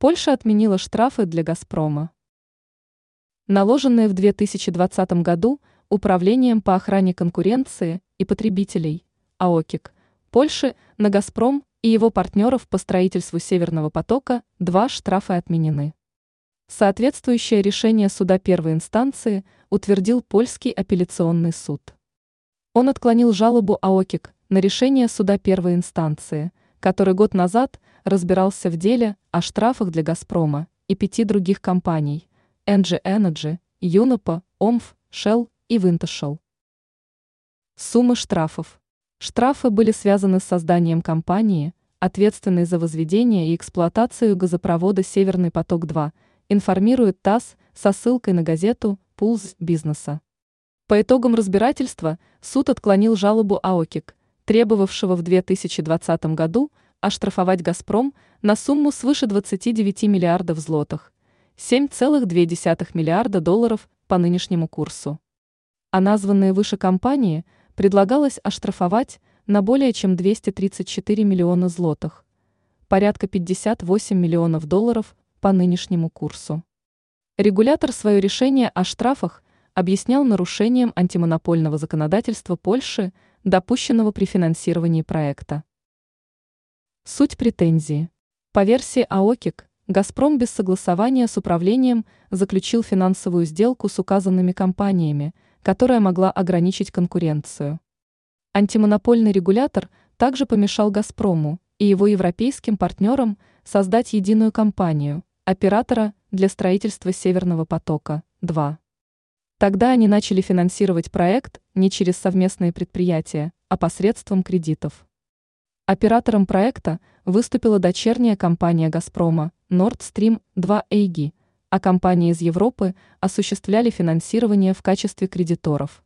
Польша отменила штрафы для «Газпрома». Наложенные в 2020 году Управлением по охране конкуренции и потребителей АОКИК Польши на «Газпром» и его партнеров по строительству Северного потока два штрафы отменены. Соответствующее решение суда первой инстанции утвердил польский апелляционный суд. Он отклонил жалобу АОКИК на решение суда первой инстанции, который год назад разбирался в деле о штрафах для «Газпрома» и пяти других компаний – NG Energy, Юнопа, ОМФ, Shell и Винтошел. Суммы штрафов. Штрафы были связаны с созданием компании, ответственной за возведение и эксплуатацию газопровода «Северный поток-2», информирует ТАСС со ссылкой на газету «Пулс бизнеса». По итогам разбирательства суд отклонил жалобу АОКИК, требовавшего в 2020 году оштрафовать «Газпром» на сумму свыше 29 миллиардов злотых, 7,2 миллиарда долларов по нынешнему курсу. А названные выше компании предлагалось оштрафовать на более чем 234 миллиона злотых, порядка 58 миллионов долларов по нынешнему курсу. Регулятор свое решение о штрафах объяснял нарушением антимонопольного законодательства Польши, допущенного при финансировании проекта. Суть претензии. По версии АОКИК, «Газпром» без согласования с управлением заключил финансовую сделку с указанными компаниями, которая могла ограничить конкуренцию. Антимонопольный регулятор также помешал «Газпрому» и его европейским партнерам создать единую компанию, оператора для строительства Северного потока-2. Тогда они начали финансировать проект не через совместные предприятия, а посредством кредитов. Оператором проекта выступила дочерняя компания «Газпрома» Nord Stream 2 AG, а компании из Европы осуществляли финансирование в качестве кредиторов.